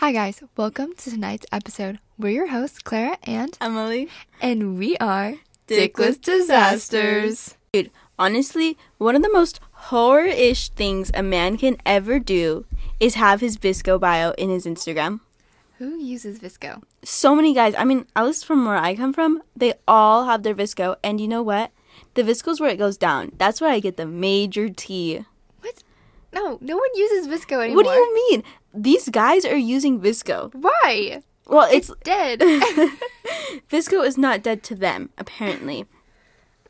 Hi, guys. Welcome to tonight's episode. We're your hosts, Clara and Emily. and we are Dickless Disasters. Dude, honestly, one of the most horror-ish things a man can ever do is have his VSCO bio in his Instagram. Who uses VSCO? So many guys, I mean, at least from where I come from, they all have their VSCO. And you know what? The VSCO's where it goes down. That's where I get the major T. No, no one uses VSCO anymore. What do you mean? These guys are using VSCO. Why? Well, it's, It's dead. VSCO is not dead to them, apparently.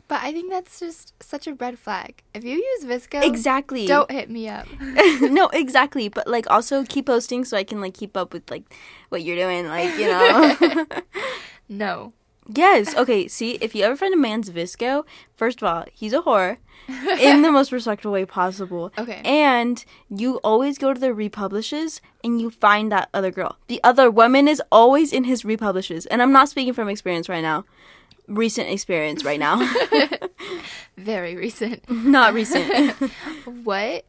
but I think that's just such a red flag. If you use VSCO, Exactly. don't hit me up. no, exactly. But like also keep posting so I can like keep up with like what you're doing, like, you know. no. Yes. Okay, see, if you ever find a man's VSCO, first of all, he's a whore in the most respectful way possible. Okay. And you always go to the republishes and you find that other girl. The other woman is always in his republishes. And I'm not speaking from experience right now. Recent experience right now. Very recent. not recent. what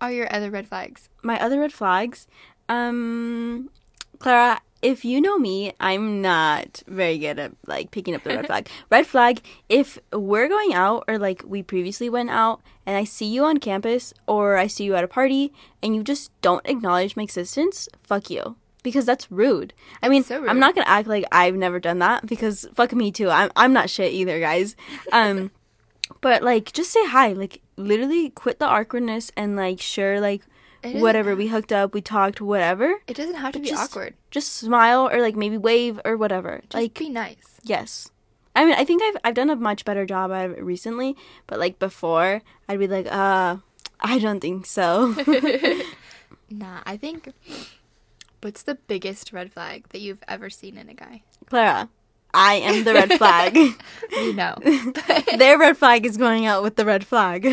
are your other red flags? my other red flags um clara if you know me i'm not very good at like picking up the red flag red flag if we're going out or like we previously went out and i see you on campus or i see you at a party and you just don't acknowledge my existence fuck you because that's rude. I mean, so rude. I'm not gonna act like I've never done that because fuck me too. I'm I'm not shit either, guys. Um, but like, just say hi. Like, literally, quit the awkwardness and like share like whatever we hooked up, we talked, whatever. It doesn't have to be just- awkward. Just smile or like maybe wave or whatever. Just like be nice. yes. I mean, I think I've I've done a much better job at it recently, but like before, I'd be like, uh, I don't think so. Nah, I think. What's the biggest red flag that you've ever seen in a guy? Clara, I am the red flag. We know. Their red flag is going out with the red flag.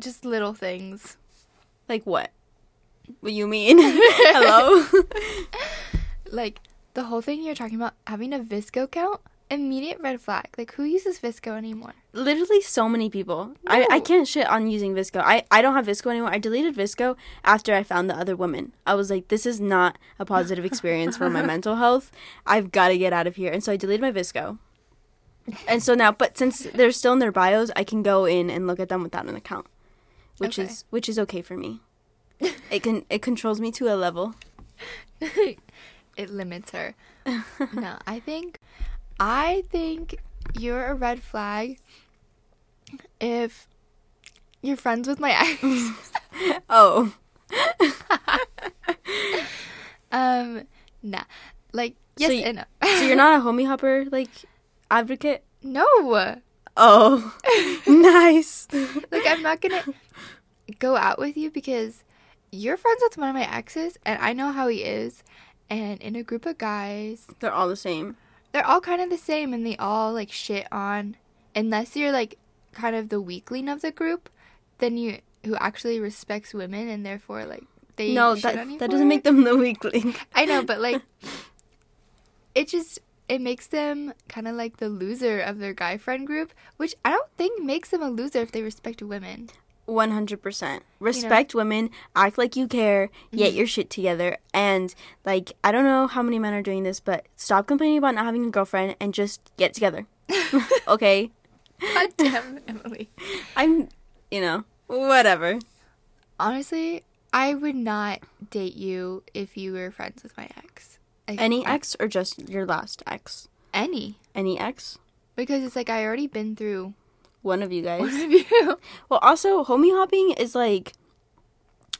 Just little things. like what? What you mean? Hello? Like the whole thing you're talking about having a VSCO count, immediate red flag. Like who uses VSCO anymore? Literally so many people. I, I can't shit on using VSCO. I, I don't have VSCO anymore. I deleted VSCO after I found the other woman. I was like, this is not a positive experience for my mental health. I've got to get out of here. And so I deleted my VSCO. And so now, but since they're still in their bios, I can go in and look at them without an account, which Okay. is which is okay for me. It can it controls me to a level. it limits her. no, I think I think you're a red flag if you're friends with my ex. Oh, um nah. Like yes So y- and no. so you're not a homie hopper like advocate? No. Oh, nice. Like I'm not gonna go out with you because you're friends with one of my exes and I know how he is and in a group of guys They're all the same. they're all kind of the same and they all like shit on unless you're like kind of the weakling of the group then you who actually respects women and therefore like they no, that that doesn't make them the weakling. I know but like it just it makes them kind of like the loser of their guy friend group which I don't think makes them a loser if they respect women One hundred percent. Respect women. Act like you care. Get mm-hmm. your shit together. And like, I don't know how many men are doing this, but stop complaining about not having a girlfriend and just get together. okay. God damn Emily I'm, you know, whatever. honestly I would not date you if you were friends with my ex Any I- ex or just your last ex? any Any ex? because it's like I already been through One of you guys. one of you. Well, also, homie hopping is like,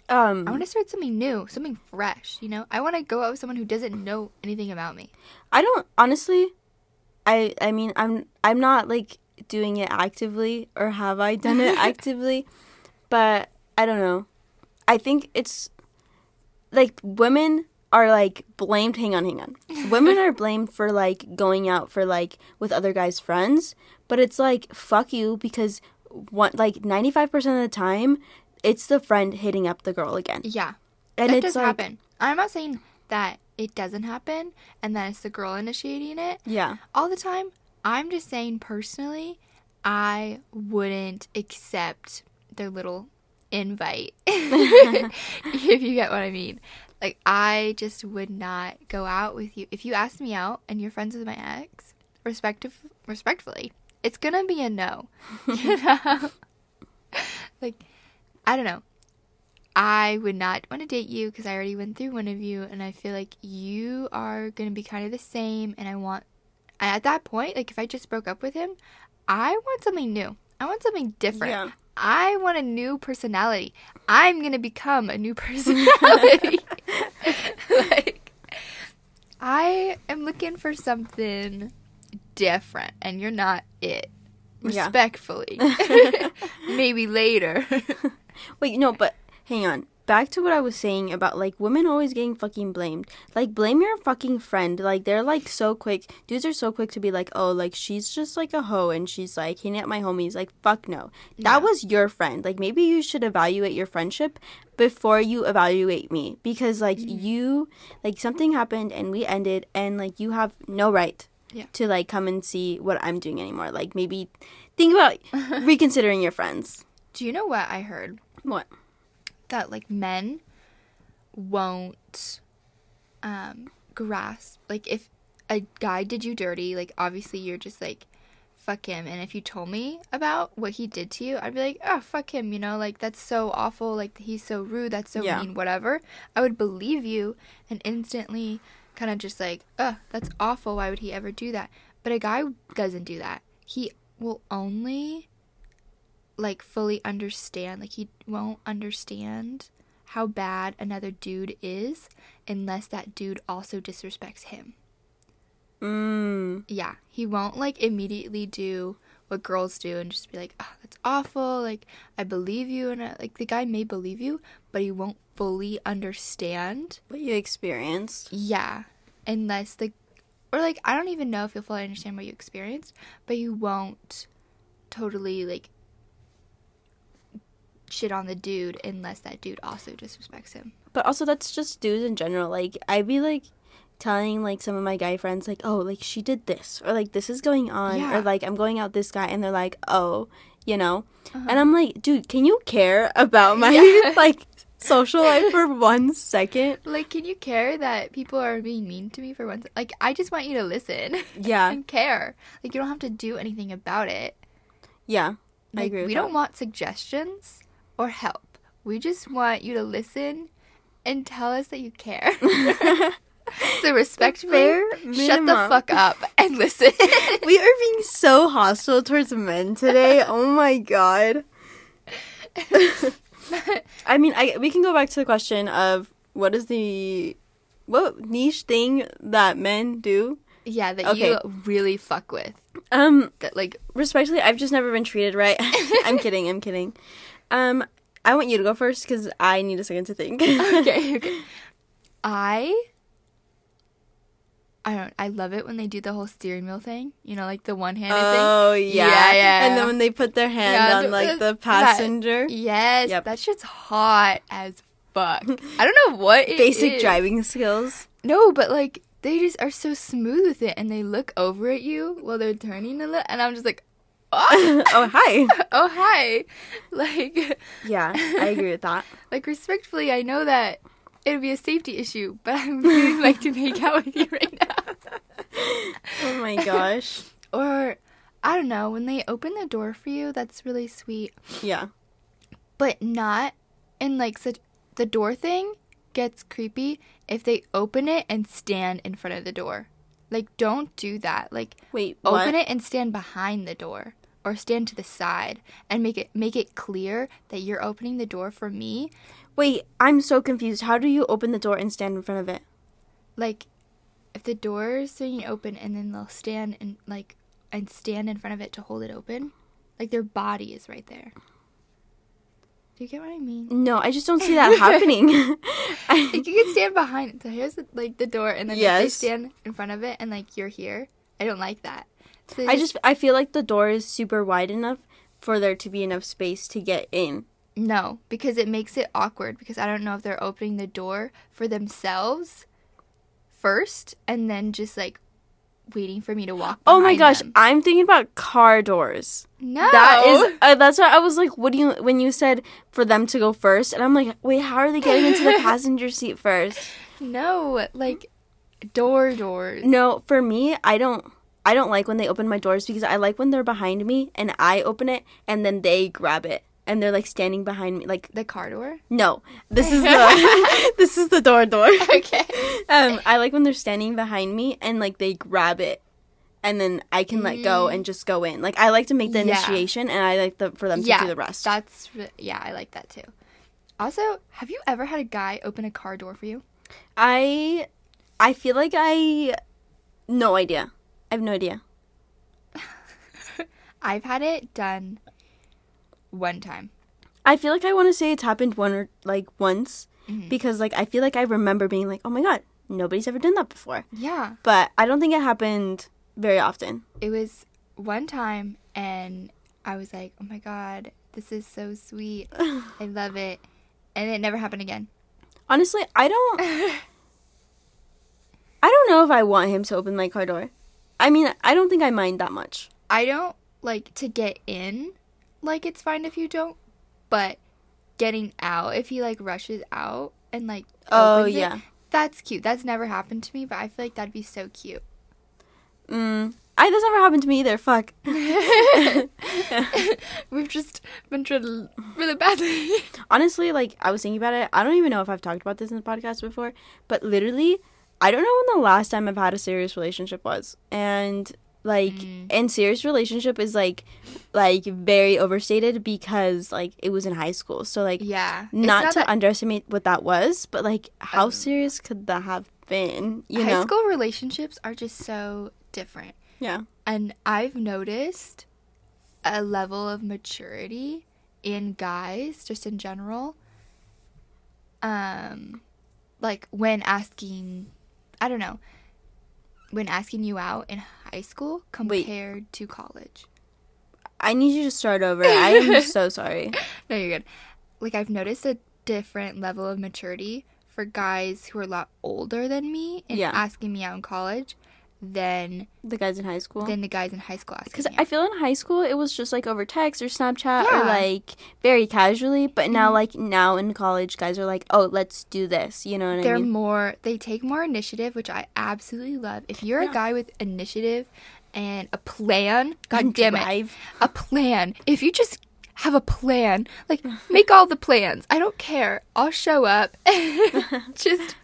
um, I want to start something new, something fresh. You know, I want to go out with someone who doesn't know anything about me. I don't honestly. I I mean I'm I'm not like doing it actively or have I done it actively, but I don't know. I think it's like women are like blamed. Hang on, hang on. Women are blamed for like going out for like with other guys' friends, but it's like fuck you because one like ninety five percent of the time it's the friend hitting up the girl again, Yeah, and it's does like happen. I'm not saying that it doesn't happen and that it's the girl initiating it yeah. all the time. I'm just saying personally, I wouldn't accept their little invite if you get what I mean. Like I just would not go out with you. If you asked me out and you're friends with my ex, respective respectfully, it's gonna be a no. You know? like I don't know. I would not want to date you because I already went through one of you, and I feel like you are gonna be kind of the same. And I want, at that point, like if I just broke up with him, I want something new. I want something different. Yeah. I want a new personality. I'm gonna become a new personality. like, I am looking for something different, and you're not it. Yeah. Respectfully, maybe later. Wait, no, but hang on. Back to what I was saying about like women always getting fucking blamed. Like blame your fucking friend. Like they're like so quick. Dudes are so quick to be like, "Oh, like she's just like a hoe and she's like hitting at my homies." Like fuck no. That Yeah. was your friend. Like maybe you should evaluate your friendship before you evaluate me because like mm. you like something happened and we ended and like you have no right Yeah. to like come and see what I'm doing anymore. Like maybe think about reconsidering your friends. Do you know what I heard? What? that like men won't um grasp like if a guy did you dirty like obviously you're just like fuck him and if you told me about what he did to you i'd be like oh fuck him you know like that's so awful like he's so rude that's so Yeah. mean whatever i would believe you and instantly kind of just like oh that's awful. Why would he ever do that? But a guy doesn't do that. He will only like fully understand like he won't understand how bad another dude is unless that dude also disrespects him. Mm. yeah. He won't like immediately do what girls do and just be like oh that's awful. Like i believe you. And I, like the guy may believe you but he won't fully understand. What you experienced. yeah. Unless the or like i don't even know if you'll fully understand what you experienced but you won't totally like shit on the dude unless that dude also disrespects him. But also that's just dudes in general. Like I'd be like telling like some of my guy friends like, "Oh, like she did this." Or like this is going on Yeah. or like I'm going out this guy and they're like, "Oh, you know." Uh-huh. And I'm like, "Dude, can you care about my Yeah. like social life for one second? like can you care that people are being mean to me for once like i just want you to listen Yeah. and care like you don't have to do anything about it Yeah. I agree with we that. don't want suggestions or help. We just want you to listen and tell us that you care. so respect bare Shut the fuck up and listen. we are being so hostile towards men today. Oh my god. I mean, I we can go back to the question of what is the what niche thing that men do? yeah, that Okay. you really fuck with. Um, That like respectfully, I've just never been treated right. I'm kidding. I'm kidding. Um, I want you to go first because I need a second to think. okay, okay. I I don't I love it when they do the whole steering wheel thing. You know, like the one-handed thing. Oh yeah. Yeah, yeah. And then when they put their hand Yeah, on the- like uh, the- the passenger, Yes, Yep. that shit's hot as fuck. I don't know what it basic is. driving skills. No, but like they just are so smooth with it, and they look over at you while they're turning a little, and I'm just like, oh, oh hi. oh hi, like, Yeah, I agree with that. like respectfully, I know that it'd be a safety issue, but I'm really like to make out with you right now. Oh my gosh. Or I don't know when they open the door for you, that's really sweet, Yeah. but not in like such the door thing gets creepy if they open it and stand in front of the door. Like don't do that. Like Wait, open what? it and stand behind the door or stand to the side and make it make it clear that you're opening the door for me Wait, I'm so confused. How do you open the door and stand in front of it? like if the door is swinging open and then they'll stand and like and stand in front of it to hold it open like their body is right there do you get what i mean No, I just don't see that happening. like you can stand behind it so here's the, like the door and then if they Yes. stand in front of it and like you're here i don't like that so I just I feel like the door is super wide enough for there to be enough space to get in. No, because it makes it awkward because I don't know if they're opening the door for themselves first and then just like waiting for me to walk. Oh my gosh, them. I'm thinking about car doors. No, That is uh, that's why I was like, what do you when you said for them to go first, and I'm like, wait, how are they getting into the passenger seat first? no like door doors. No, for me, I don't. I don't like when they open my doors because I like when they're behind me and I open it and then they grab it and they're like standing behind me. Like The car door. no, this is the this is the door door. Okay. Um, I like when they're standing behind me and like they grab it, and then I can let go and just go in. Like I like to make the Mm. Yeah. initiation, and I like the, for them to yeah, do the rest. That's re- yeah, I like that too. Also, have you ever had a guy open a car door for you? I, I feel like I, no idea. I have no idea. I've had it done one time. I feel like I want to say it's happened one or like once Mm-hmm. because like I feel like I remember being like, oh my god, nobody's ever done that before. Yeah. But I don't think it happened very often. It was one time and I was like, "Oh my god, this is so sweet. I love it." And it never happened again. Honestly, I don't. I don't know if I want him to open my car door. I mean, I don't think I mind that much. I don't like to get in. Like it's fine if you don't, but getting out if he like rushes out and like Oh, opens it, yeah. that's cute. That's never happened to me, but I feel like that'd be so cute. Mm, I that's never happened to me either. Fuck. We've just been treated really badly. Honestly, like I was thinking about it. I don't even know if I've talked about this in the podcast before, but literally, I don't know when the last time I've had a serious relationship was. And like, and serious relationship is like, like very overstated because like it was in high school. So like, yeah, It's not, to that- underestimate what that was, but like, how Um, serious could that have been? You know? high know? school relationships are just so different. Yeah. And I've noticed a level of maturity in guys, just in general. Um, like when asking, I don't know, when asking you out in high school compared to college. I need you to start over. I am so sorry. No, you're good. Like I've noticed a different level of maturity for guys who are a lot older than me in Yeah. asking me out in college than The guys in high school. than the guys in high school Because I feel in high school it was just like over text or Snapchat Yeah. or like very casually, but now mm-hmm. like now in college guys are like, oh, let's do this. You know what they're I mean? more they take more initiative which i absolutely love if you're Yeah. a guy with initiative and a plan god And damn drive. it a plan if you just have a plan like make all the plans i don't care i'll show up just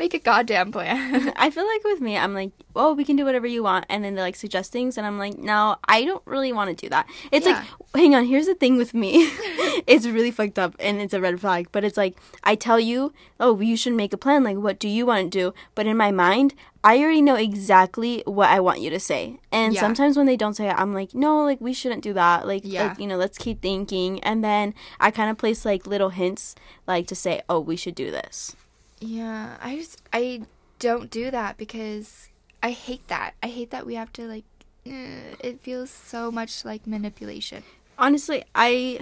make a goddamn plan I feel like with me, I'm like, oh, we can do whatever you want, and then they like suggest things, and I'm like, no, I don't really want to do that. It's Yeah. like, hang on, here's the thing with me, it's really fucked up, and it's a red flag. But it's like, I tell you, oh, you should make a plan. Like, what do you want to do? But in my mind, I already know exactly what I want you to say. And Yeah. sometimes when they don't say it, I'm like, no, like we shouldn't do that. Like, Yeah. like, you know, let's keep thinking. And then I kind of place like little hints, like to say, oh, we should do this. Yeah i just i don't do that because i hate that. I hate that we have to like eh, it feels so much like manipulation. Honestly i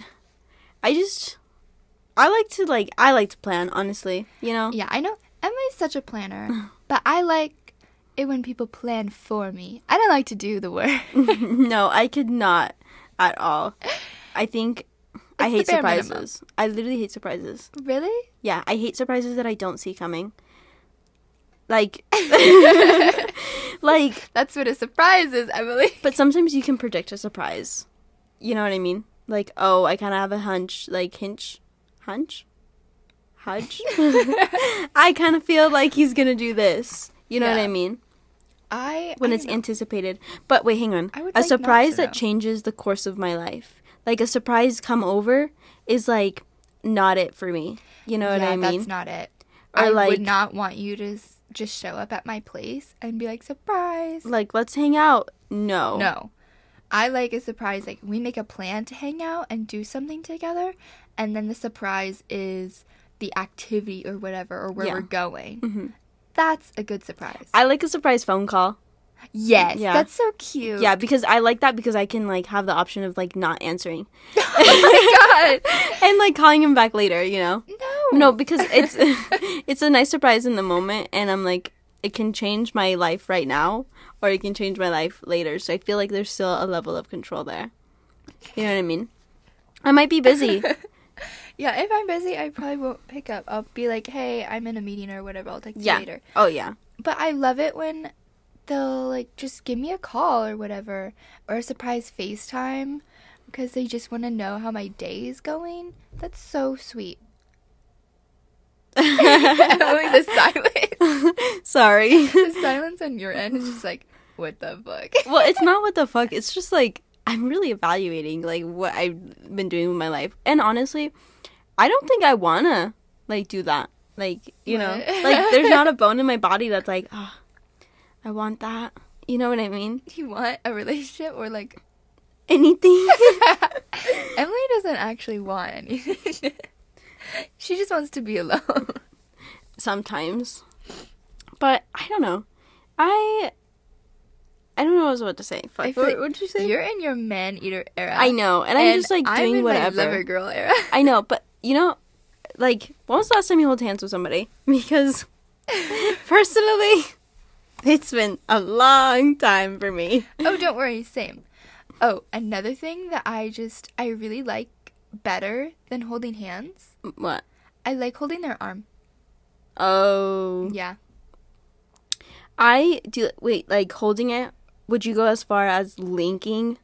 i just i like to like i like to plan honestly you know? Yeah, I know. Emily's such a planner, but I like it when people plan for me. I don't like to do the work. no i could not at all. I think i hate bare minimum. surprises i literally hate surprises really? yeah i hate surprises that i don't see coming like like That's what a surprise is, Emily. but sometimes you can predict a surprise you know what i mean like oh i kind of have a hunch like hinch hunch hunch i kind of feel like he's gonna do this you know what i mean I when I it's know. anticipated. But wait, hang on. I would A like surprise that changes the course of my life. Like a surprise come over is like not it for me. You know what I mean? that's not it. Or, I like- would not want you to just show up at my place and be like surprise. like let's hang out. No. No. I like a surprise like we make a plan to hang out and do something together and then the surprise is the activity or whatever or where Yeah. we're going. Mhm. That's a good surprise. I like a surprise phone call. Yes, Yeah. that's so cute. Yeah, because I like that because I can like have the option of like not answering oh my god. and like calling him back later, you know. No. No, because it's it's a nice surprise in the moment and I'm like it can change my life right now or it can change my life later. So I feel like there's still a level of control there. You know what I mean? I might be busy. Yeah, if I'm busy, I probably won't pick up. I'll be like, "Hey, I'm in a meeting or whatever. I'll text Yeah. you later." oh yeah. But I love it when they'll like just give me a call or whatever, or a surprise FaceTime because they just want to know how my day is going. That's so sweet. Emily, the silence, Sorry. the silence on your end is just like, what the fuck? well, it's not what the fuck. It's just like I'm really evaluating like what I've been doing with my life. And honestly, I don't think I wanna like do that. Like, you know, like there's not a bone in my body that's like, oh, I want that. You know what I mean? You want a relationship or like Anything. Emily doesn't actually want anything. she just wants to be alone. Sometimes. But I don't know. I I don't know what I was about to say. What, like did you say? You're in your man eater era. I know, and, I'm just like doing I'm in whatever. My lover girl era. I know, but you know, like, when was the last time you hold hands with somebody? Because personally, it's been a long time for me. oh, don't worry, same. Oh, another thing that I just I really like better than holding hands. What? I like holding their arm. Oh, Yeah. I do. Wait, like holding it. Would you go as far as linking?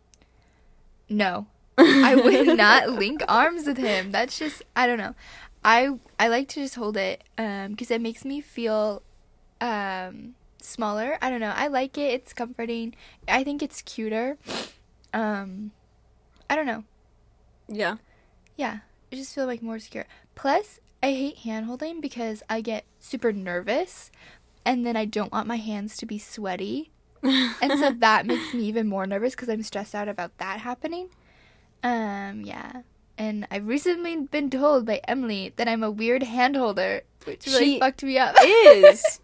No. I would not link arms with him. That's just I don't know. I I like to just hold it um because it makes me feel um smaller. I don't know. I like it. It's comforting. I think it's cuter. Um I don't know. Yeah. Yeah, I just feel like more secure. Plus, I hate hand holding because I get super nervous and then I don't want my hands to be sweaty. And so that makes me even more nervous because I'm stressed out about that happening. Um, yeah. And I've recently been told by Emily that I'm a weird hand holder, which really She fucked me up. is.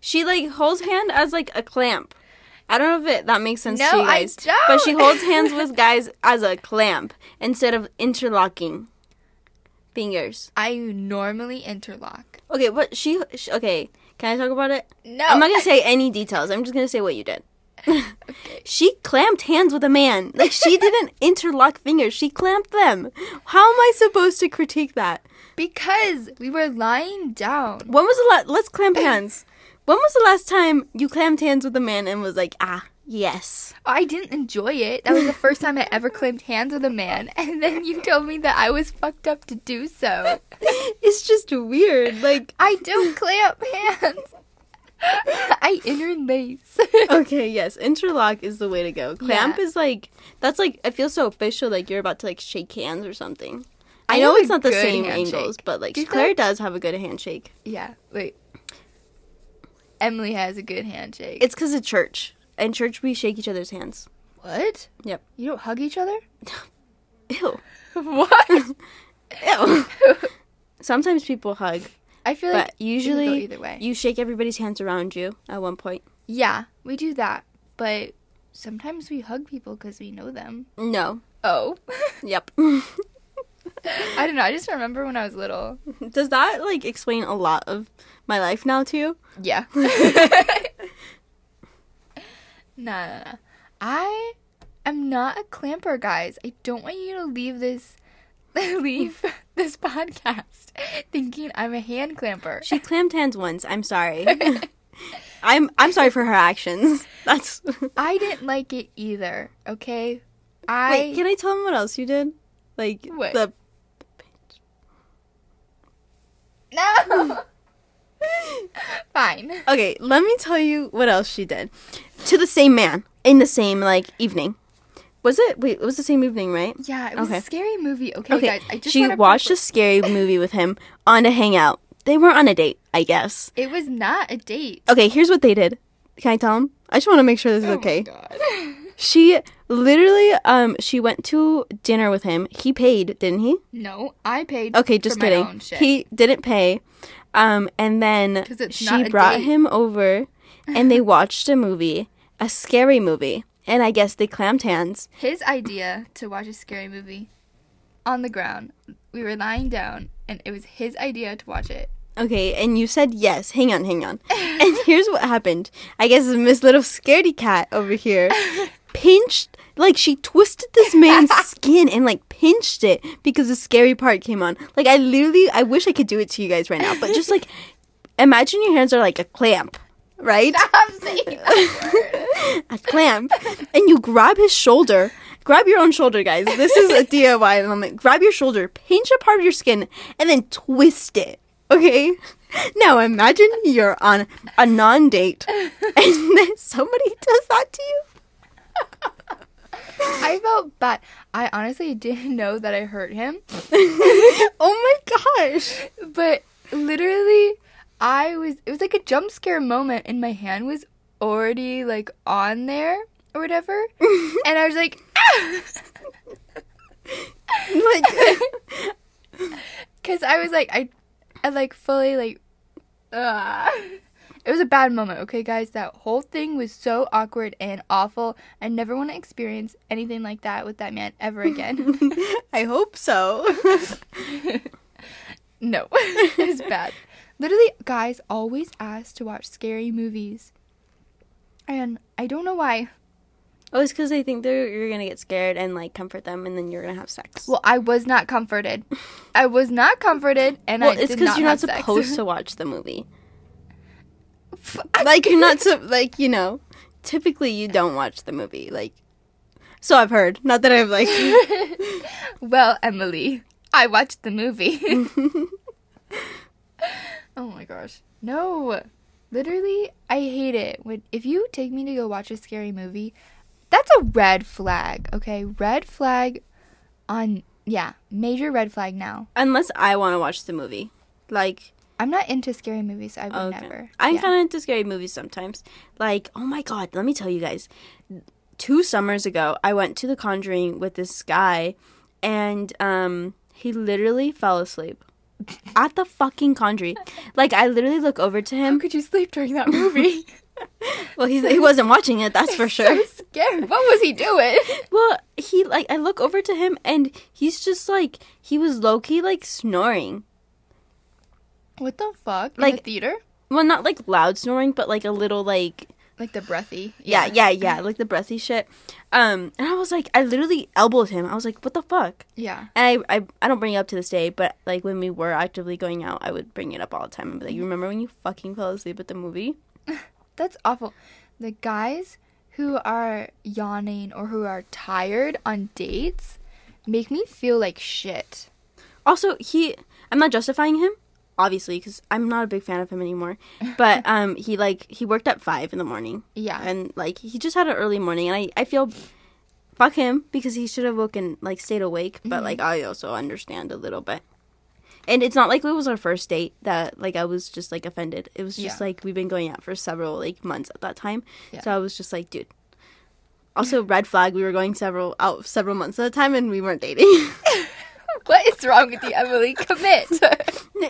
she like holds hand as like a clamp. I don't know if it, that makes sense to No, you I guys. But she holds hands with guys as a clamp instead of interlocking fingers. I normally interlock. Okay, what she, she okay, can I talk about it? No. I'm not going to say any details. I'm just going to say what you did. she clamped hands with a man. Like she didn't interlock fingers. She clamped them. How am I supposed to critique that? because we were lying down. When was the last? Let's clamp hands. When was the last time you clamped hands with a man and was like, ah, yes? I didn't enjoy it. That was the first time I ever clamped hands with a man, and then you told me that I was fucked up to do so. It's just weird. Like, I don't clamp hands. I interlace. okay, yes, interlock is the way to go. Clamp Yeah. is like that's like I feel so official. Like you're about to like shake hands or something. I I, know it's not the same handshake. angles, but like Do Claire think? does have a good handshake. yeah, wait. Emily has a good handshake. It's because of church. In church, we shake each other's hands. what? Yep. You don't hug each other? Ew. what? Ew. Sometimes people hug, I feel like but it could go usually either way. you shake everybody's hands around you at one point. yeah, we do that, but sometimes we hug people because we know them. No. Oh. Yep. I don't know. I just remember when I was little. Does that like explain a lot of my life now too? Yeah. nah, nah, nah. I am not a clamper, guys. I don't want you to leave this leave this podcast thinking I'm a hand clamper. She clamped hands once. I'm sorry. I'm I'm sorry for her actions. That's I didn't like it either. Okay. I Wait, can I tell them what else you did? Like What? the no. Fine. Okay, let me tell you what else she did. To the same man in the same like evening. Was it? Wait, it was the same evening, right? Yeah, it was Okay. a scary movie. Okay, Okay. guys. I just she watched a scary movie with him on a hangout. They were on a date, I guess. It was not a date. Okay, here's what they did. Can I tell them? I just want to make sure this is Oh my okay. God. She literally, um, she went to dinner with him. He paid, didn't he? No, I paid. Okay, just for my kidding. own shit. He didn't pay. Um, and then she brought date. him over, and they watched a movie, a scary movie, and I guess they clamped hands. his idea to watch a scary movie on the ground. We were lying down, and it was his idea to watch it Okay, and you said yes. Hang on, hang on. and here's what happened. I guess Miss Little Scaredy Cat over here pinched, like she twisted this man's skin and like pinched it because the scary part came on. Like I literally, I wish I could do it to you guys right now, but just like imagine your hands are like a clamp, right? I'm saying that a clamp, and you grab his shoulder. Grab your own shoulder, guys. This is a DIY moment. Grab your shoulder, pinch a part of your skin, and then twist it. Okay? Now imagine you're on a non date and then somebody does that to you. I felt bad. I honestly didn't know that I hurt him, oh my gosh. but literally, I was. It was like a jump scare moment, and my hand was already like on there or whatever, and I was like, like, because I was like, I, I like fully like, uh, it was a bad moment. Okay, guys, that whole thing was so awkward and awful. I never want to experience anything like that with that man ever again. I hope so. No, it was bad. Literally, guys always ask to watch scary movies. And I don't know why. oh, it's because they think they're you're gonna get scared and like comfort them, and then you're gonna have sex. Well, I was not comforted. I was not comforted, and I didn't want to. well I it's because you're not sex. supposed to watch the movie. Like you're not so like you know typically you don't watch the movie like so i've heard not that i've like well, Emily, I watched the movie. oh my gosh. No. Literally, I hate it. When if you take me to go watch a scary movie, that's a red flag, okay? Red flag on yeah, major red flag now. unless i want to watch the movie like I'm not into scary movies, I would never. i'm yeah. kind of into scary movies sometimes like oh my god let me tell you guys two summers ago i went to the conjuring with this guy and um he literally fell asleep at the fucking conjuring like i literally look over to him. How could you sleep during that movie? well he's, he wasn't watching it that's for sure so scared. What was he doing? Well, he like I look over to him and he's just like he was low key like snoring. What the fuck? In Like- the theater? Well, not like loud snoring, but like a little like Like the breathy. yeah, yeah, yeah, like the breathy shit. Um, and I was like, I literally elbowed him. I was like, what the fuck? Yeah. And I, I, I don't bring it up to this day, but like when we were actively going out, I would bring it up all the time. and be like, you remember when you fucking fell asleep at the movie? That's awful. The guys who are yawning or who are tired on dates make me feel like shit. Also, he, I'm not justifying him, obviously, because I'm not a big fan of him anymore. But um, he like he worked at five in the morning. Yeah. and like he just had an early morning and i i feel fuck him because he should have woken like stayed awake but like i also understand a little bit and it's not like it was our first date that like i was just like offended it was just Yeah. like we've been going out for several like months at that time Yeah. so i was just like dude also red flag we were going several out several months at a time and we weren't dating what is wrong with you, Emily? Commit.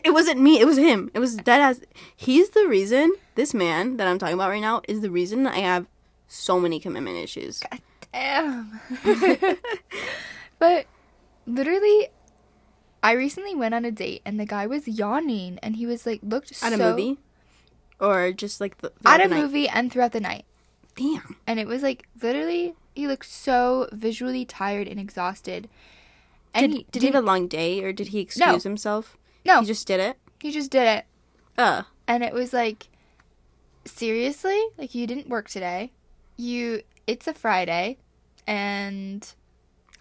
it wasn't me it was him it was dead ass he's the reason this man that i'm talking about right now is the reason i have so many commitment issues God Damn. but literally, I recently went on a date and the guy was yawning and he was like looked so At a movie? Or just like the, at a movie and throughout the night. Damn. And it was like literally he looked so visually tired and exhausted. And Did, he did he have a long day or did he excuse himself? No, He just did it? he just did it. Uh. and it was like seriously? Like you didn't work today. You it's a friday and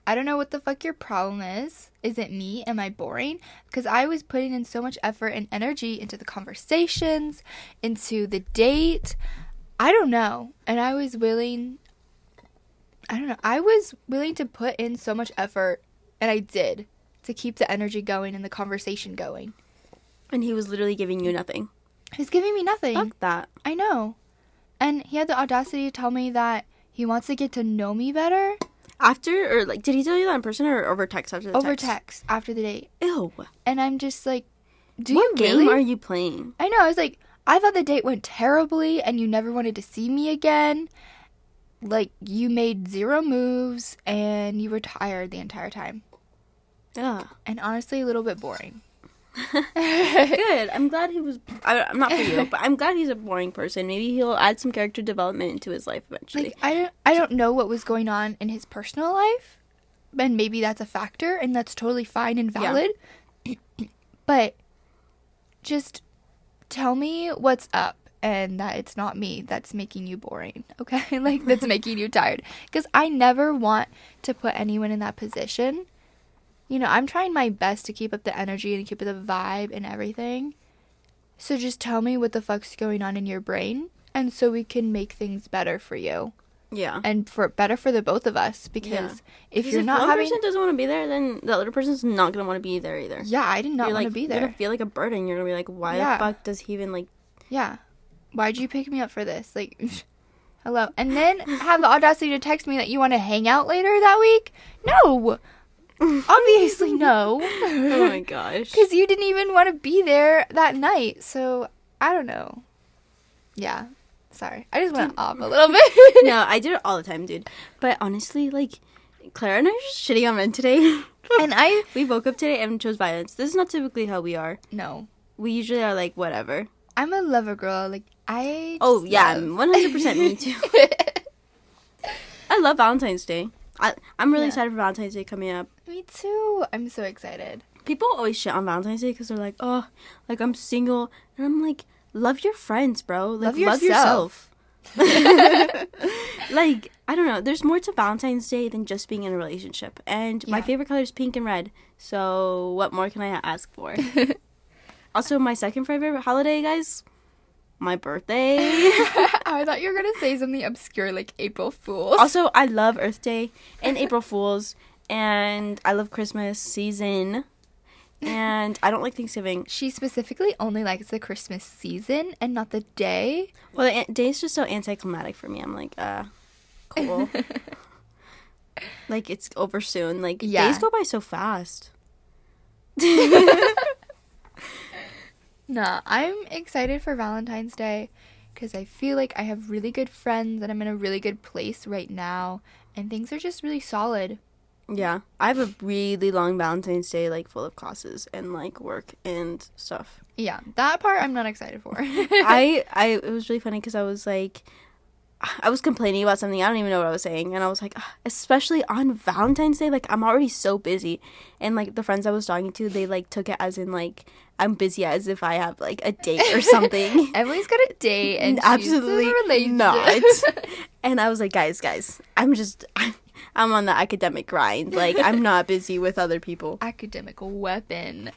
i don't know what the fuck your problem is. Is it me? Am i boring? Because i was putting in so much effort and energy into the conversations into the date. I don't know. And i was willing i don't know. I was willing to put in so much effort and i did to keep the energy going and the conversation going And he was literally giving you nothing. he's giving me nothing Fuck that. I know. And he had the audacity to tell me that he wants to get to know me better After, or like, did he tell you that in person or over text after the over text? text after the date. Ew. And I'm just like, do what you game really? are you playing? I know. I was like, I thought the date went terribly and you never wanted to see me again. Like, you made zero moves and you were tired the entire time. Ugh. And honestly, a little bit boring. Good. I'm glad he was. I, I'm not for you, but I'm glad he's a boring person. Maybe he'll add some character development into his life eventually. like I don't I don't know what was going on in his personal life, and maybe that's a factor, and that's totally fine and Yeah. valid. but just tell me what's up and that it's not me that's making you boring, okay? like that's making you tired because I never want to put anyone in that position. You know, I'm trying my best to keep up the energy and keep up the vibe and everything. So just tell me what the fuck's going on in your brain and so we can make things better for you yeah. and for better for the both of us because Yeah. if Because you're not one having person doesn't want to be there, then the other person's not gonna want to be there either. yeah i did not want like to be you're gonna feel like a burden. You're gonna be like, why Yeah. the fuck does he even like? yeah why'd you pick me up for this like hello and then have the audacity to text me that you want to hang out later that week no obviously no oh my gosh. because you didn't even want to be there that night so i don't know yeah sorry i just went off a little bit no, I do it all the time, dude. But honestly, like, Clara and I are just shitting on men today. and i we woke up today and chose violence. This is not typically how we are. no We usually are like, whatever. i'm a lover girl like i Oh yeah, love- one hundred percent me too. I love Valentine's Day. I I'm really Yeah. excited for Valentine's Day coming up. me too i'm so excited People always shit on Valentine's Day because they're like, oh, like I'm single, and I'm like, love your friends, bro. Like, Love love yourself. yourself. like I don't know. There's more to Valentine's Day than just being in a relationship. And my favorite color is pink and red. So what more can I ask for? also, my second favorite holiday, guys, my birthday. I thought you were gonna say something obscure like April Fools. also, I love Earth Day and April Fools, and I love Christmas season. And I don't like Thanksgiving. she specifically only likes the Christmas season and not the day. Well, the an- day's just so anticlimactic for me. I'm like, uh, cool. like it's over soon. Like Yeah. days go by so fast. Nah, I'm excited for Valentine's Day because I feel like I have really good friends and I'm in a really good place right now, and things are just really solid. Yeah, I have a really long Valentine's Day, like full of classes and like work and stuff. Yeah, that part I'm not excited for. I, I, it was really funny because I was like, I was complaining about something. I don't even know what I was saying, and I was like, "Ah, especially on Valentine's Day, like I'm already so busy, and like the friends I was talking to, they like took it as in like I'm busy as if I have like a date or something. Emily's got a date and Absolutely she's in a not. and I was like, guys, guys, I'm just, I'm, I'm on the academic grind. Like, I'm not busy with other people. academic weapon.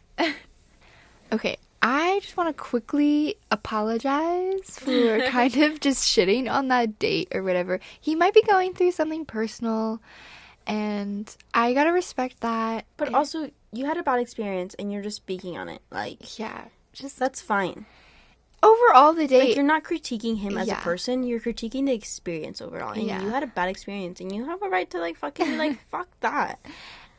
okay, I just want to quickly apologize for kind of just shitting on that date or whatever. He might be going through something personal, and I gotta respect that. But And- also, you had a bad experience and you're just speaking on it. Like, yeah, just that's fine. overall the Like, date. you're not critiquing him as Yeah. a person, you're critiquing the experience overall. And Yeah. you had a bad experience and you have a right to, like, fucking be like, fuck that.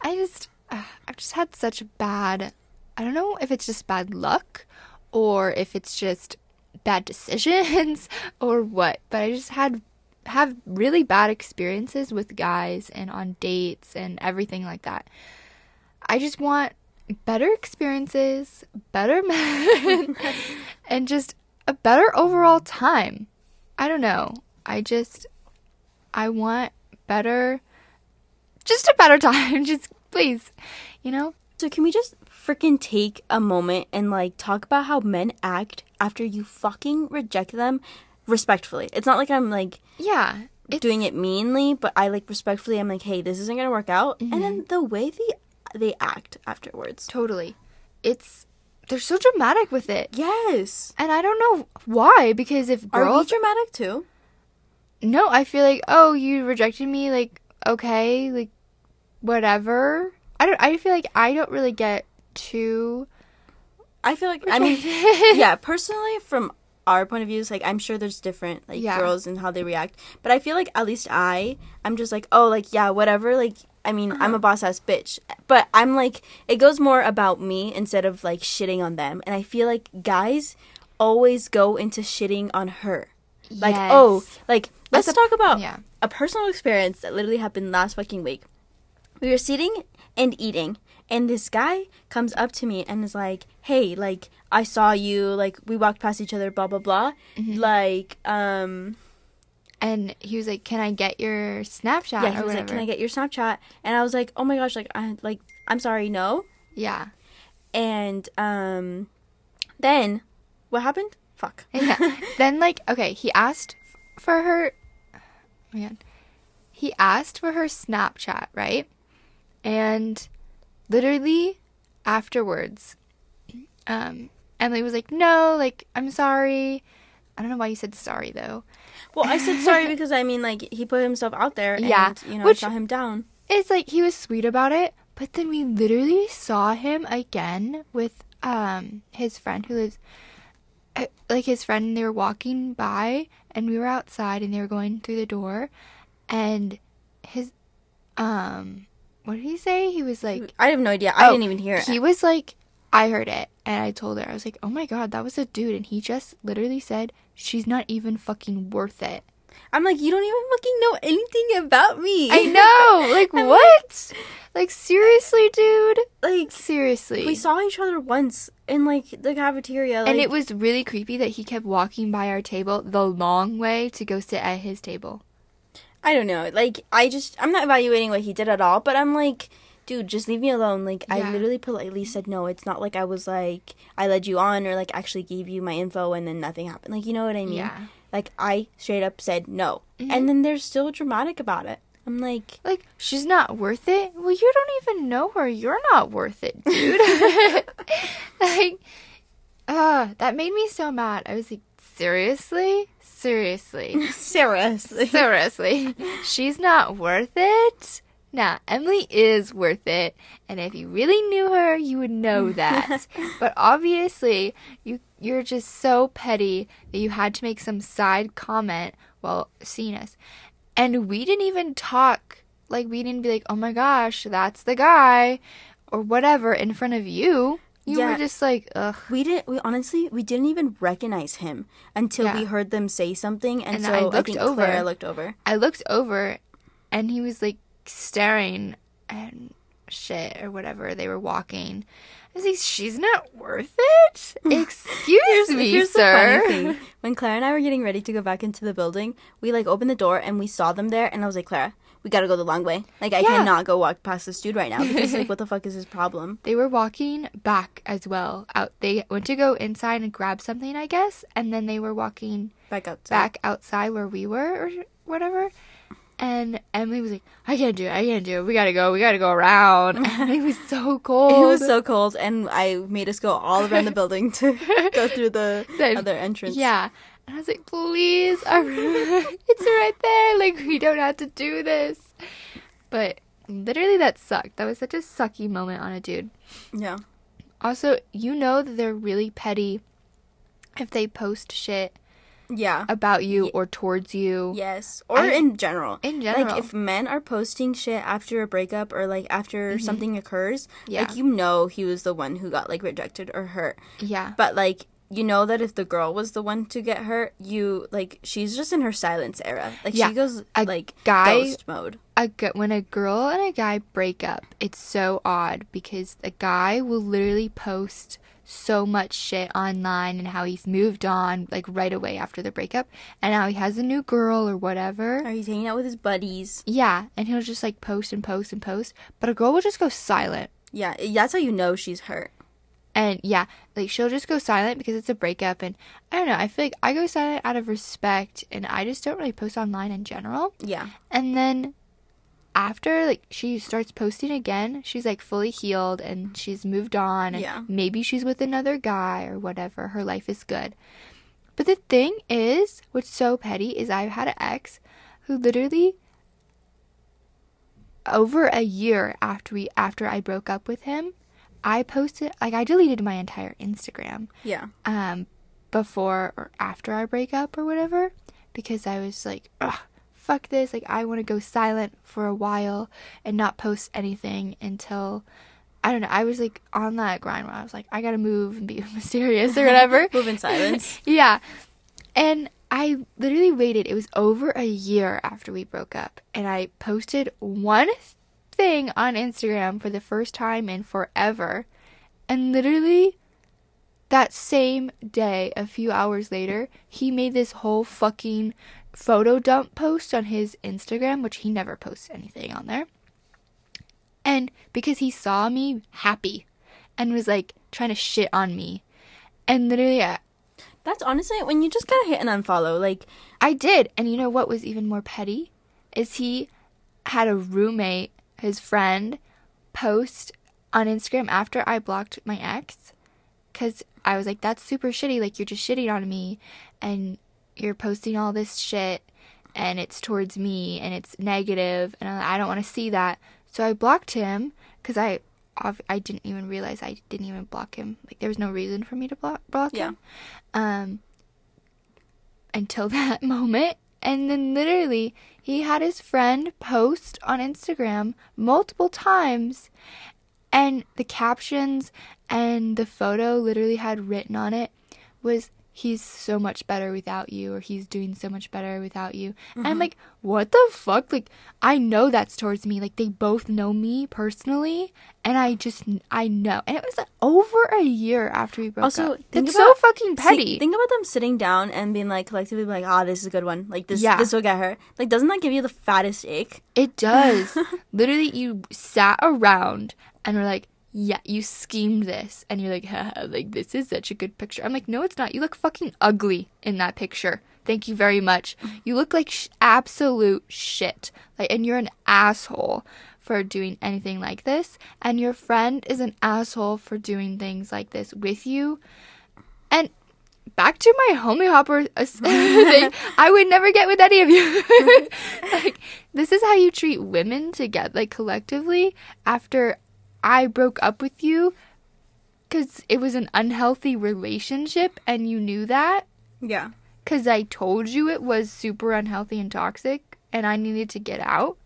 I just, uh, I've just had such bad. I don't know if it's just bad luck, or if it's just bad decisions, or what. But I just had have really bad experiences with guys and on dates and everything like that. I just want better experiences, better men, and just a better overall mm-hmm. time. I don't know. I just I want better just a better time. Just please, you know? So, can we just freaking take a moment and, like, talk about how men act after you fucking reject them respectfully? It's not like I'm, like, Yeah. It's, doing it meanly, but I like respectfully. I'm like, hey, this isn't gonna work out, and then mm-hmm. the way they they act afterwards. totally. It's they're so dramatic with it. Yes. And I don't know why because if girls Are we dramatic too? No, I feel like, "Oh, you rejected me like okay, like whatever." I don't I feel like I don't really get too I feel like I mean, yeah. Personally, from our point of view, it's like I'm sure there's different like Yeah. girls and how they react, but I feel like at least I, I'm just like, oh, like yeah, whatever. Like I mean, I'm a boss ass bitch, but I'm like, it goes more about me instead of like shitting on them, and I feel like guys always go into shitting on her. Like, oh, like let's a- talk about yeah. a personal experience that literally happened last fucking week. We were sitting and eating, And this guy comes up to me and is like, "Hey, like I saw you, like we walked past each other, blah blah blah." Mm-hmm. Like, um, And he was like, "Can I get your Snapchat?" yeah, he was whatever. like, "Can I get your Snapchat?" And I was like, "Oh my gosh, like I like I'm sorry, no." yeah. And um, then what happened? Fuck. yeah. Then like okay, he asked for her. Oh my He asked for her Snapchat, right? And literally afterwards, um, Emily was like, "No, like I'm sorry." I don't know why you said sorry though. Well, I said sorry because I mean, like he put himself out there, and Yeah, you know, which- shot him down. It's like he was sweet about it, but then we literally saw him again with um his friend who lives uh, like his friend and they were walking by and we were outside and they were going through the door and his um what did he say? He was like I have no idea. I Oh, didn't even hear it. he was like I heard it and I told her I was like, "Oh my god, that was a dude." And he just literally said, "She's not even fucking worth it." I'm like, you don't even fucking know anything about me. I know. Like what? Like seriously, dude? like Seriously. we saw each other once in like the cafeteria, like, and it was really creepy that he kept walking by our table the long way to go sit at his table. I don't know. Like I just I'm not evaluating what he did at all, but I'm like, dude, just leave me alone. Like I literally politely said no. It's not like I was like I led you on or like actually gave you my info and then nothing happened. Like you know what I mean? Yeah. Mm-hmm. Like I straight up said no, and then they're still dramatic about it. I'm like, Like, she's not worth it? Well, you don't even know her. You're not worth it, dude. like, uh, that made me so mad. I was like, seriously? Seriously? seriously. Seriously? She's not worth it? Nah, Emily is worth it. And if you really knew her, you would know that. but obviously, you you're just so petty that you had to make some side comment while seeing us. And we didn't even talk. Like we didn't be like, "Oh my gosh, that's the guy," or whatever in front of you. You Yeah. were just like, "Ugh." We didn't. We honestly, we didn't even recognize him until Yeah. we heard them say something, and, And so I I, looked think over. Clara looked over. I looked over and he was like staring and shit or whatever. They were walking. I was like, she's not worth it? Excuse me, Here's sir. the funny thing: when Clara and I were getting ready to go back into the building, we like opened the door and we saw them there, and I was like, Clara, we gotta go the long way. Like I Yeah. cannot go walk past this dude right now because like what the fuck is his problem? They were walking back as well. Out they went to go inside and grab something, I guess, and then they were walking Back outside. back outside where we were or whatever. And Emily was like, I can't do it, I can't do it. We gotta go, we gotta go around. And it was so cold. It was so cold, and I made us go all around the building to go through the The- other entrance. Yeah. And I was like, please, it's right there. Like, we don't have to do this. But literally, that sucked. That was such a sucky moment on a dude. yeah. Also, you know that they're really petty if they post shit Yeah. about you or towards you. Yes. Or I- in general. In general. Like if men are posting shit after a breakup or like after something occurs, Mm-hmm. Yeah. like you know he was the one who got like rejected or hurt. yeah. But like you know that if the girl was the one to get hurt, you like she's just in her silence era. Like Yeah. she goes A like guy- ghost mode. a when a girl and a guy break up, it's so odd because the guy will literally post so much shit online and how he's moved on like right away after the breakup and now he has a new girl or whatever. Or he's hanging out with his buddies. Yeah, and he'll just like post and post and post, but a girl will just go silent. Yeah, that's how you know she's hurt. And yeah, like she'll just go silent because it's a breakup and I don't know, I feel like I go silent out of respect and I just don't really post online in general. Yeah. And then after like she starts posting again, she's like fully healed and she's moved on and Yeah. maybe she's with another guy or whatever. Her life is good. But the thing is, what's so petty is I've had an ex who literally over a year after we after I broke up with him, I posted like I deleted my entire Instagram Yeah. um, before or after our breakup or whatever because I was like, Ugh, fuck this. Like, I want to go silent for a while and not post anything until I don't know. I was like on that grind where I was like, I gotta move and be mysterious or whatever. Move in silence. yeah. And I literally waited. It was over a year after we broke up. And I posted one thing on Instagram for the first time in forever. And literally that same day, a few hours later, he made this whole fucking photo dump post on his Instagram, which he never posts anything on there. And because he saw me happy and was like trying to shit on me. And literally, I, That's honestly when you just gotta hit and unfollow. Like, I did. And you know what was even more petty? Is he had a roommate, his friend, post on Instagram after I blocked my ex. Because I was like, that's super shitty. Like, you're just shitting on me. And you're posting all this shit. And it's towards me. And it's negative, And I don't want to see that. So I blocked him. Because I. I didn't even realize I didn't even block him. Like there was no reason for me to block block Yeah. him. Um until that moment. And then literally, he had his friend post on Instagram multiple times, and the captions and the photo literally had written on it was he's so much better without you or he's doing so much better without you. And I'm like, what the fuck? Like I know that's towards me. Like they both know me personally and I just I know. And it was like, over a year after we broke Also, up. think It's about- so fucking petty. See, think about them sitting down and being like collectively like, ah, this is a good one. Like this, Yeah. this will get her. Like, doesn't that give you the fattest ache? It does. Literally, you sat around and were like, yeah, you schemed this. And you're like, Haha, like, this is such a good picture. I'm like, no, it's not. You look fucking ugly in that picture. Thank you very much. You look like sh- absolute shit. Like, and you're an asshole for doing anything like this. And your friend is an asshole for doing things like this with you. And back to my homie hopper uh, thing. I would never get with any of you. like this is how you treat women to get like collectively after I broke up with you cuz it was an unhealthy relationship and you knew that Yeah. cuz I told you it was super unhealthy and toxic and I needed to get out.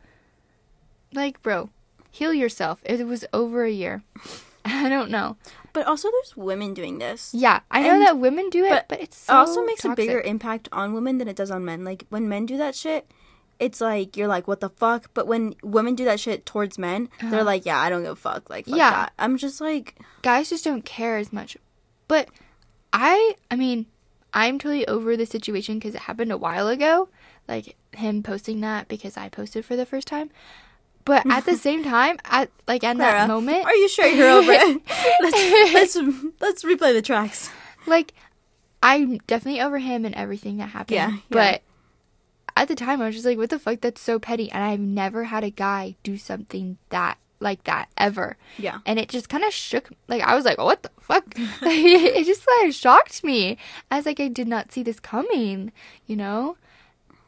Like, bro, heal yourself. It was over a year. I don't know. But also, there's women doing this. Yeah, I know And- that women do it, but but, it's It also makes a bigger impact on women than it does on men. Like when men do that shit, it's like you're like, what the fuck? But when women do that shit towards men, they're like, yeah, I don't give a fuck. Like, fuck Uh-huh. Yeah. that. I'm just like, guys just don't care as much. But I, I mean, I'm totally over the situation because it happened a while ago, like him posting that because I posted for the first time. But at the same time, at like at Clara, that moment, Are you sure you're over it? let's, let's let's replay the tracks. like I'm definitely over him and everything that happened. Yeah, yeah. But at the time, I was just like, "What the fuck? That's so petty." And I've never had a guy do something that like that ever. Yeah. and it just kind of shook like i was like what the fuck it just like shocked me i was like i did not see this coming you know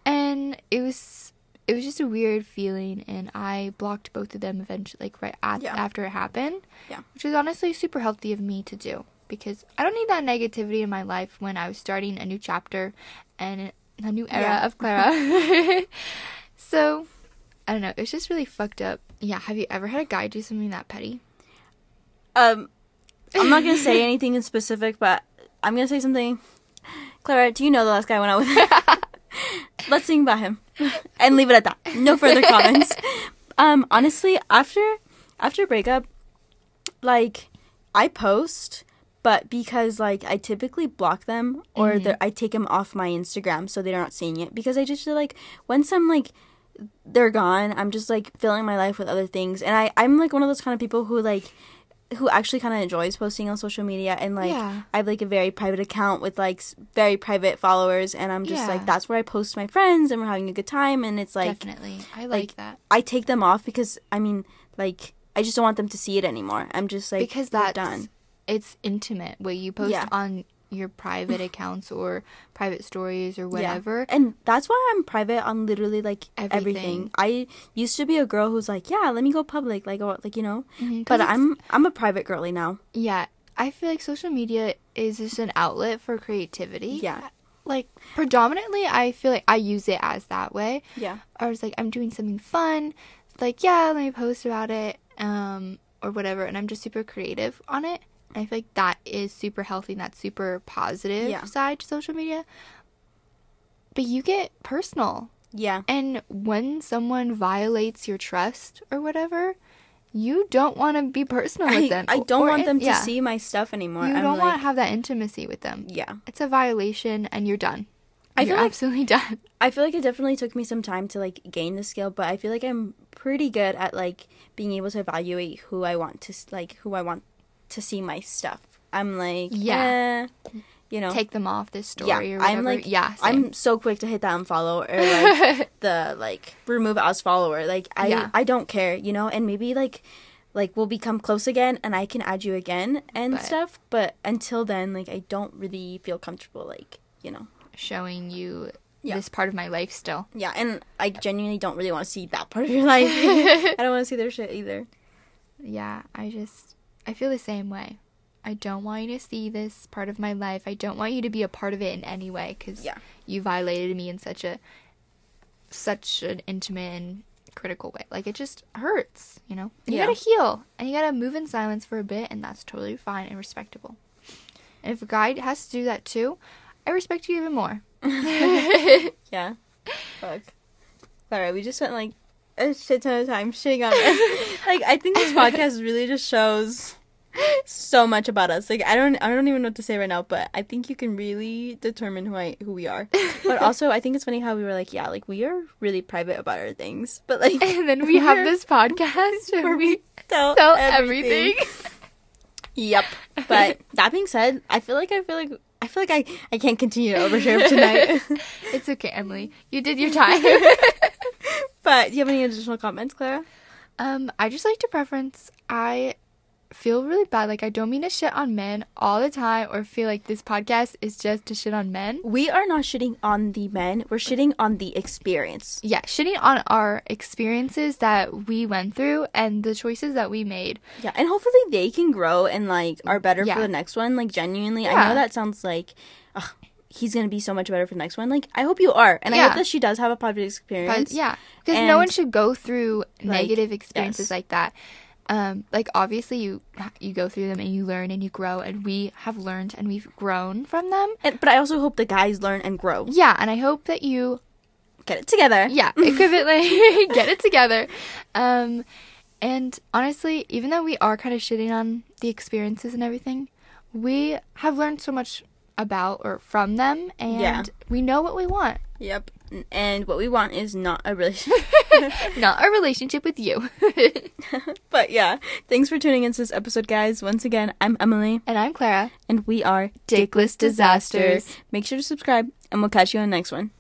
and it was it was just a weird feeling and i blocked both of them eventually like right at, Yeah. after it happened Yeah. which is honestly super healthy of me to do because i don't need that negativity in my life when i was starting a new chapter and a new era Yeah. of clara so i don't know it's just really fucked up yeah have you ever had a guy do something that petty Um, I'm not gonna say anything in specific, but I'm gonna say something. Clara, do you know the last guy I went out with? Let's sing about him and leave it at that. No further comments. Um, honestly, after after breakup, like I post, but because like I typically block them or mm-hmm. they're I take them off my Instagram so they're not seeing it because I just feel like once I'm like they're gone, I'm just like filling my life with other things, and I I'm like one of those kind of people who like who actually kind of enjoys posting on social media and like Yeah. I have like a very private account with like very private followers and I'm just Yeah. like that's where I post my friends and we're having a good time and it's like Definitely. I like, like, that. I take them off because I mean like I just don't want them to see it anymore. I'm just like because that's done. It's intimate what you post Yeah. on your private accounts or private stories or Yeah. whatever. And that's why I'm private on literally like everything. Everything. I used to be a girl who's like, yeah, let me go public, like, or, like you know. Mhm, 'cause But I'm I'm a private girly now. yeah, I feel like social media is just an outlet for creativity. Yeah. Like predominantly I feel like I use it as that way. Yeah. I was like I'm doing something fun, like yeah, let me post about it um or whatever and I'm just super creative on it. I feel like that is super healthy and that's super positive Yeah. side to social media. But you get personal Yeah. And when someone violates your trust or whatever, you don't want to be personal with I, them. I don't or want in- them to yeah. see my stuff anymore. You I'm don't like, want to have that intimacy with them. yeah. It's a violation, and you're done. I you're feel like- absolutely done. I feel like it definitely took me some time to like gain the skill, but I feel like I'm pretty good at like being able to evaluate who I want to like who I want to see my stuff. I'm like, Yeah. yeah, you know, Take them off this story yeah. I'm like, yeah, I'm so quick to hit that unfollow or like the like remove as follower. Like I, Yeah. I don't care, you know, and maybe like. Like we'll become close again, and I can add you again and But- stuff. But until then, like I don't really feel comfortable, like you know, showing you Yeah. this part of my life still. Yeah, and I genuinely don't really want to see that part of your life. I don't want to see their shit either. Yeah, I just I feel the same way. I don't want you to see this part of my life. I don't want you to be a part of it in any way cuz Yeah. you violated me in such a such an intimate and critical way. Like it just hurts, you know. And Yeah. You got to heal and you got to move in silence for a bit and that's totally fine and respectable. And if a guy has to do that too, I respect you even more. Yeah. Fuck. Alright, we just spent like a shit ton of time shitting on it. like I think this podcast really just shows so much about us. Like I don't I don't even know what to say right now, but I think you can really determine who I who we are. But also I think it's funny how we were like, yeah, like we are really private about our things. But like and then we have this podcast where we tell, tell everything. everything. Yep. But that being said, I feel like I feel like I feel like I, I can't continue to overshare tonight. It's okay, Emily. You did your time. but do you have any additional comments, Clara? um, I just like to preference. I feel really bad. Like I don't mean to shit on men all the time, or feel like this podcast is just to shit on men. We are not shitting on the men. We're shitting on the experience. Yeah, shitting on our experiences that we went through and the choices that we made. Yeah, and hopefully they can grow and like are better Yeah. for the next one. Like genuinely, I know that sounds like ugh, he's gonna be so much better for the next one. Like I hope you are, and I hope that she does have a positive experience. But yeah, because no one should go through like, negative experiences yes. like that. Um, like obviously you you go through them and you learn and you grow, and we have learned and we've grown from them. And, but I also hope the guys learn and grow. Yeah, and I hope that you Get it together. yeah equivalently get it together. Um, and honestly, even though we are kind of shitting on the experiences and everything, we have learned so much about or from them, and Yeah. we know what we want. Yep. And what we want is not a relationship. Not a relationship with you. but yeah, thanks for tuning into this episode, guys. Once again, I'm Emily, and I'm Clara. and we are Dickless Disasters. Make sure to subscribe, and we'll catch you on the next one.